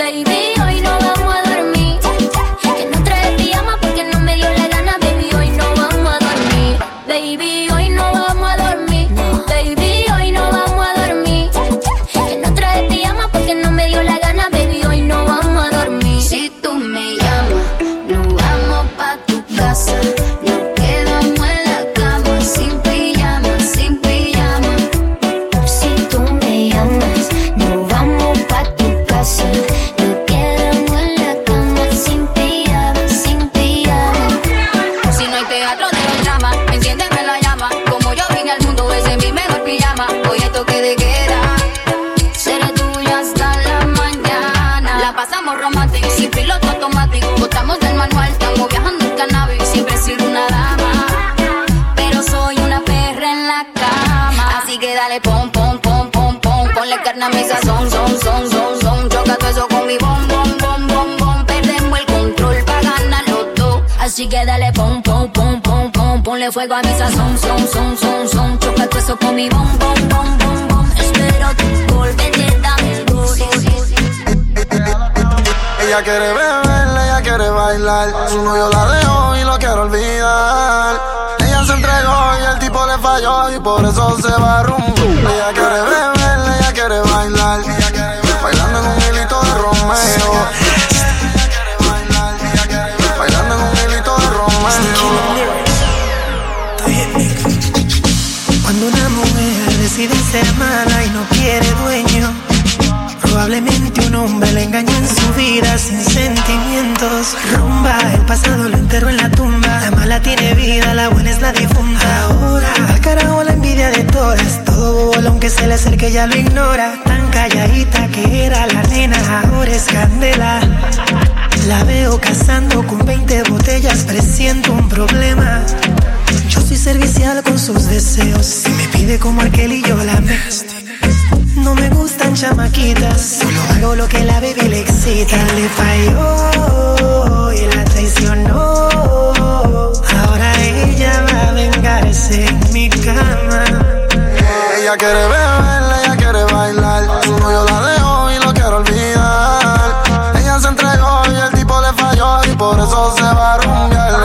Baby, hoy no vamos a fuego a mi sazón, son, son, son, son. Choca todo eso con mi bom, bom, bom, bom, bom. Espero tu volverte, dame el Ella quiere beber, ella quiere bailar. Su novio la dejó y lo quiero olvidar. Ella se entregó y el tipo le falló y por eso se va rumbo. Ella quiere beber, ella quiere bailar. Bailando en un hilito de Romeo. Aunque se le acerque ya lo ignora. Tan calladita que era la nena, ahora es candela. La veo cazando con 20 botellas, presiento un problema. Yo soy servicial con sus deseos. Si me pide como aquel y yo la me. No me gustan chamaquitas, solo hago lo que la baby le excita. Le falló y la traicionó. Ahora ella va a vengarse en mi cama. Ella quiere beber, ella quiere bailar. Su novio la dejó y lo quiero olvidar. Ella se entregó y el tipo le falló y por eso se va a rumbear.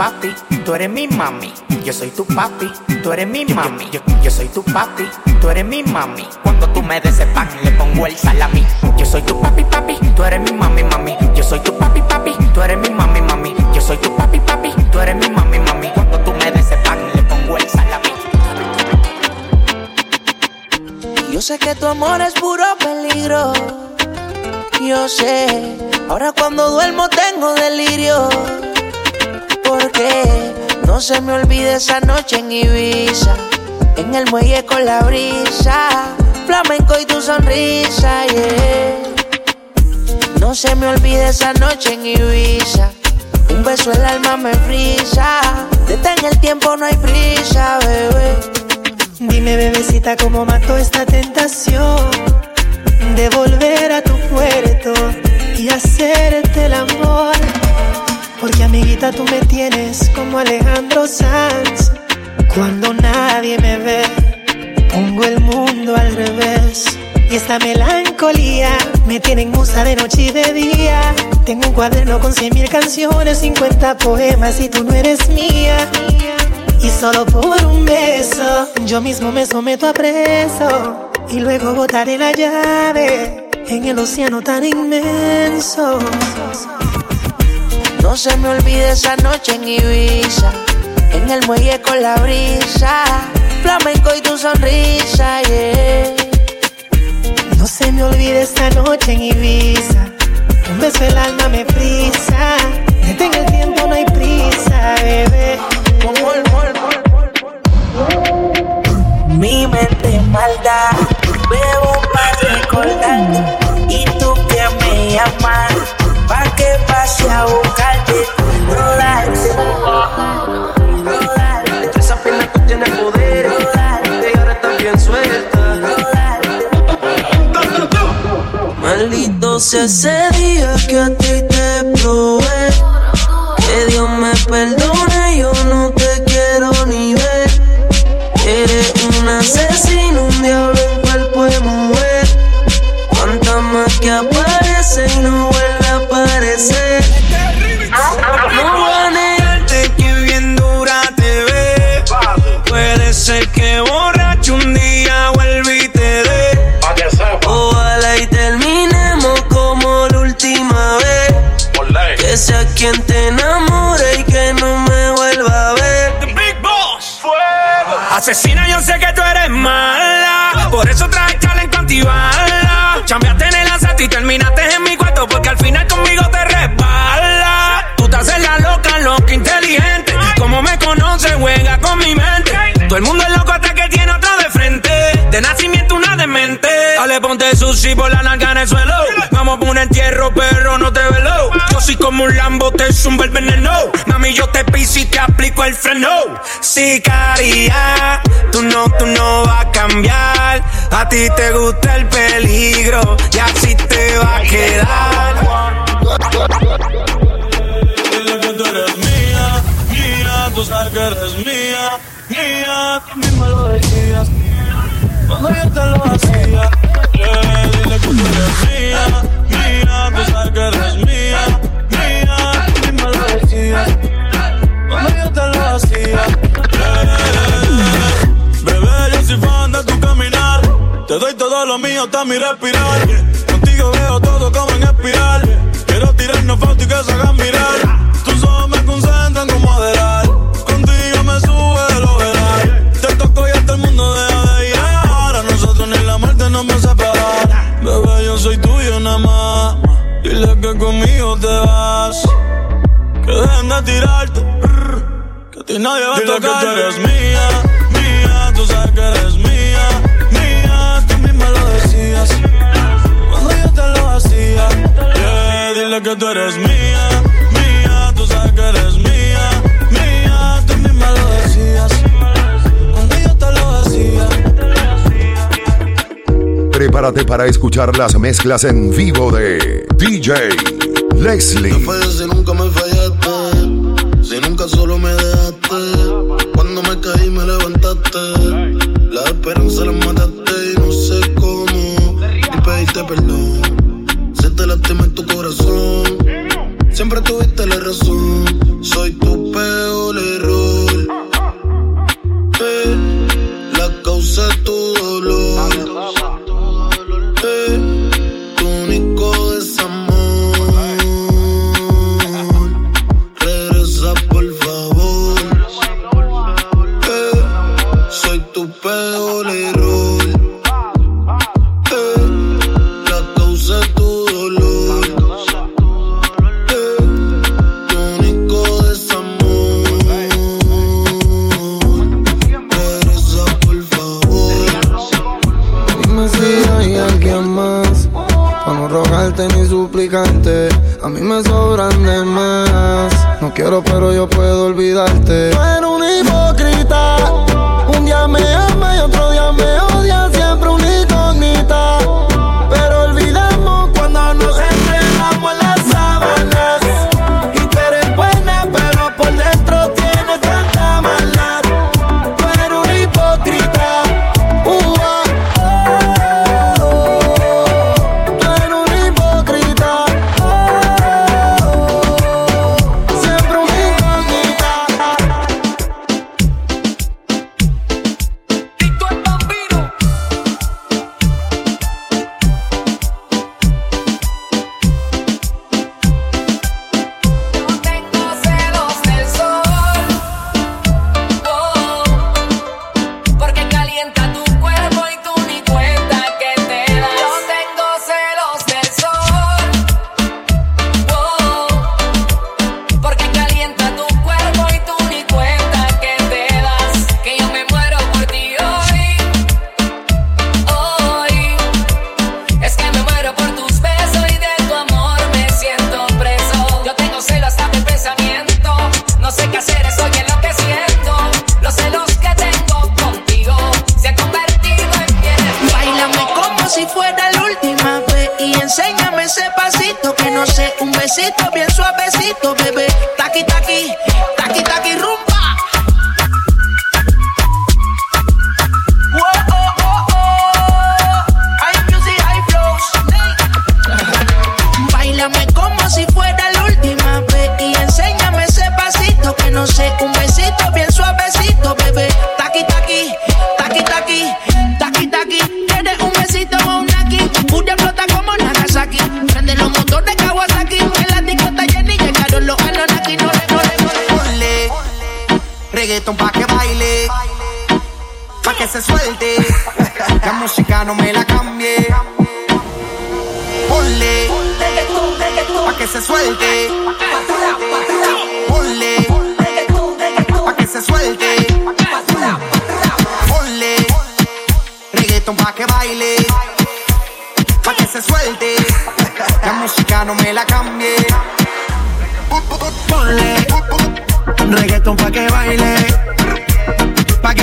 Papi, tú eres mi mami. Yo soy tu papi, tú eres mi mami. Yo, soy tu papi, tú eres mi mami. Cuando tú me des pan, le pongo el salami. Yo soy tu papi, papi, tú eres mi mami, mami. Yo soy tu papi, papi, tú eres mi mami, mami. Yo soy tu papi, papi, tú eres mi mami, mami. Cuando tú me des pan, le pongo el salami. Yo sé que tu amor es puro peligro. Yo sé, ahora cuando duermo tengo delirio porque no se me olvide esa noche en Ibiza, en el muelle con la brisa, flamenco y tu sonrisa, yeah. No se me olvide esa noche en Ibiza, un beso el alma me frisa, detén el tiempo, no hay prisa, bebé. Dime, bebecita, cómo mato esta tentación de volver a tu puerto y hacerte el amor porque amiguita tú me tienes como Alejandro Sanz. Cuando nadie me ve, pongo el mundo al revés. Y esta melancolía me tiene en musa de noche y de día Tengo un cuaderno con cien mil canciones, 50 poemas y tú no eres mía. Y solo por un beso, yo mismo me someto a preso. Y luego botaré la llave en el océano tan inmenso. No se me olvide esa noche en Ibiza, en el muelle con la brisa, flamenco y tu sonrisa, yeah. No se me olvide esa noche en Ibiza, un beso el alma me frisa, detén el tiempo, no hay prisa, bebé. Mi mente maldad, Sea ese día que a ti Asesina, yo sé que tú eres mala. Por eso traje challenge antibala. Chambeaste en el asalto y terminaste en mi cuarto. Porque al final conmigo te resbala. Tú te haces la loca, loca, inteligente. Como me conoces, juega con mi mente. Todo el mundo es loco hasta que tiene otro de frente. De nacimiento. Dale, ponte sushi por la narca en el suelo. Vamos por un entierro, pero no te velo. Yo soy como un Lambo, te zumba el veneno. Mami, yo te piso y te aplico el freno. Sicaria, tú no, tú no vas a cambiar. A ti te gusta el peligro y así te va a quedar. Eres mía, mía, tú sabes que eres mía, mía, tú misma lo decías. Cuando yo te lo hacía, eres mía, mía, tú sabes que eres mía, mía, tú misma lo decías. Cuando yo te lo hacía. Bebé, yo soy fan de tu caminar, te doy todo lo mío hasta mi respirar. Que tú eres mía, mía, tú sabes que eres mía, mía, tú misma lo decías. Cuando yo te lo hacía. Prepárate para escuchar las mezclas en vivo de DJ Leslie. Me fallas si nunca me fallaste, si nunca solo me dejaste. Siempre tuviste la razón, pero yo puedo olvidarte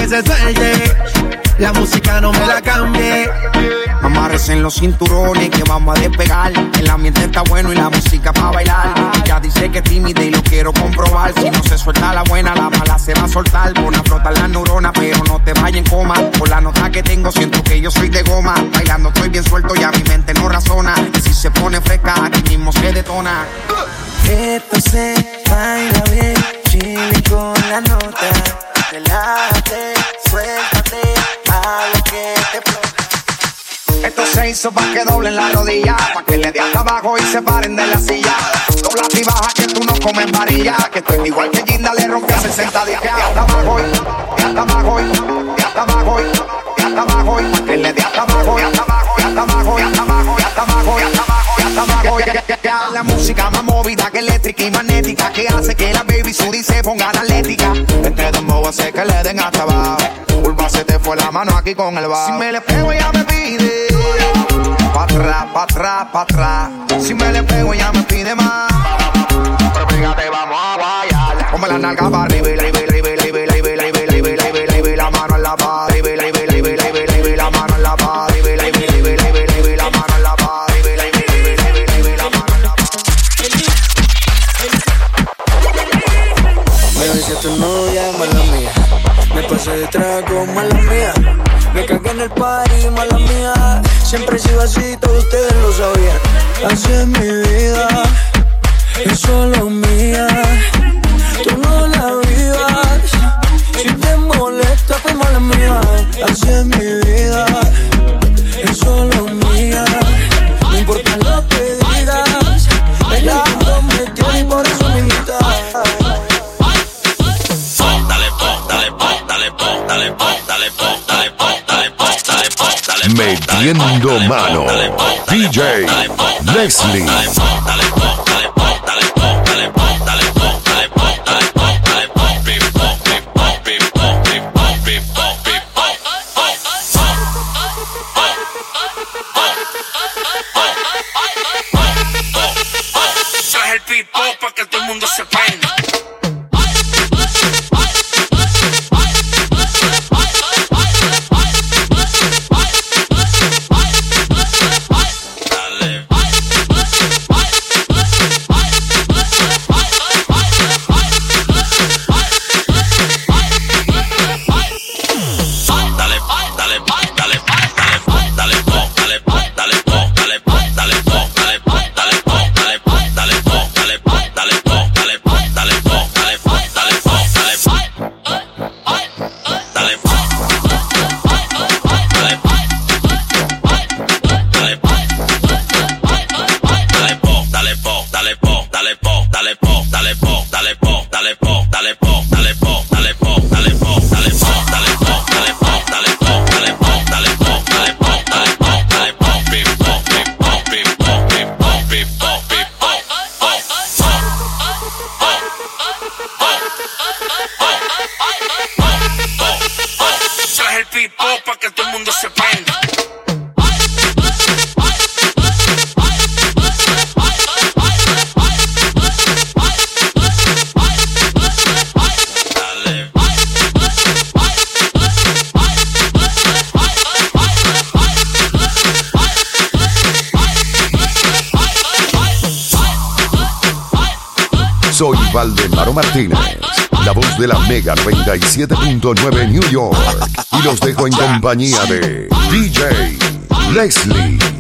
que se suelte. La música no me la cambie. Amarres en los cinturones que vamos a despegar. El ambiente está bueno y la música para bailar. Ella dice que es tímida y lo quiero comprobar. Si no se suelta la buena, la mala se va a soltar. Pon a flotar las neuronas, pero no te vayas en coma. Por la nota que tengo, siento que yo soy de goma. Bailando estoy bien suelto y a mi mente no razona. Y si se pone fresca, aquí mismo se detona. Esto se baila bien, chile con la nota. Relájate, suéltate, a lo que te provoca. Esto se hizo pa' que doblen la rodilla, pa' que le dé hasta abajo y se paren de la silla. Dobla y baja que tú no comes varilla, que estoy igual que Ginda le rompe a 60 días. Que hasta abajo y, hasta abajo y, hasta abajo y, hasta abajo y, que le dé hasta abajo y hasta abajo y hasta abajo y hasta abajo y hasta abajo y hasta abajo La música más movida que eléctrica y magnética que hace que la baby Sudi se ponga atlética. Hace que le den hasta abajo. Urba se te fue la mano aquí con el bajo. Si me le pego ella me pide pa' atrás, pa' atrás, pa' atrás. Si me le pego ella me pide más. Pero fíjate, vamos a guayar. Ponme la nalga para arriba, Trago, mala mía. Me cagué en el party, mala mía. Siempre he sido así, todos ustedes lo sabían. Así es mi vida, es solo mía. Tú no la vivas. Si te molesta, pues mala mía. Así es mi vida, Metiendo mano. DJ Leslie. Soy Valdemaro Martínez, la voz de la Mega 97.9 New York. Y los dejo en compañía de DJ Leslie.